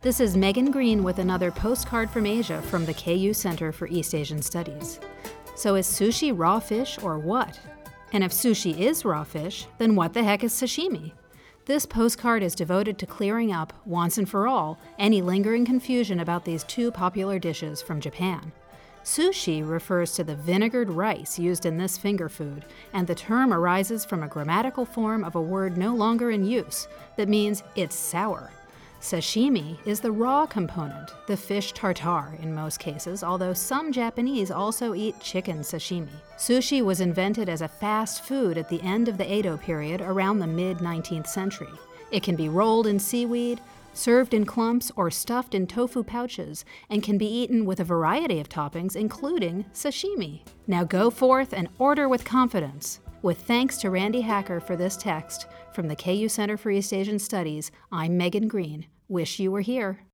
This is Megan Greene with another postcard from Asia from the KU Center for East Asian Studies. So, is sushi raw fish or what? And if sushi is raw fish, then what the heck is sashimi? This postcard is devoted to clearing up, once and for all, any lingering confusion about these two popular dishes from Japan. Sushi refers to the vinegared rice used in this finger food, and the term arises from a grammatical form of a word no longer in use that means it's sour. Sashimi is the raw component, the fish tartare in most cases, although some Japanese also eat chicken sashimi. Sushi was invented as a fast food at the end of the Edo period around the mid 19th century. It can be rolled in seaweed, served in clumps, or stuffed in tofu pouches, and can be eaten with a variety of toppings, including sashimi. Now go forth and order with confidence. With thanks to Randi Hacker for this text from the KU Center for East Asian Studies, I'm Megan Greene. Wish you were here.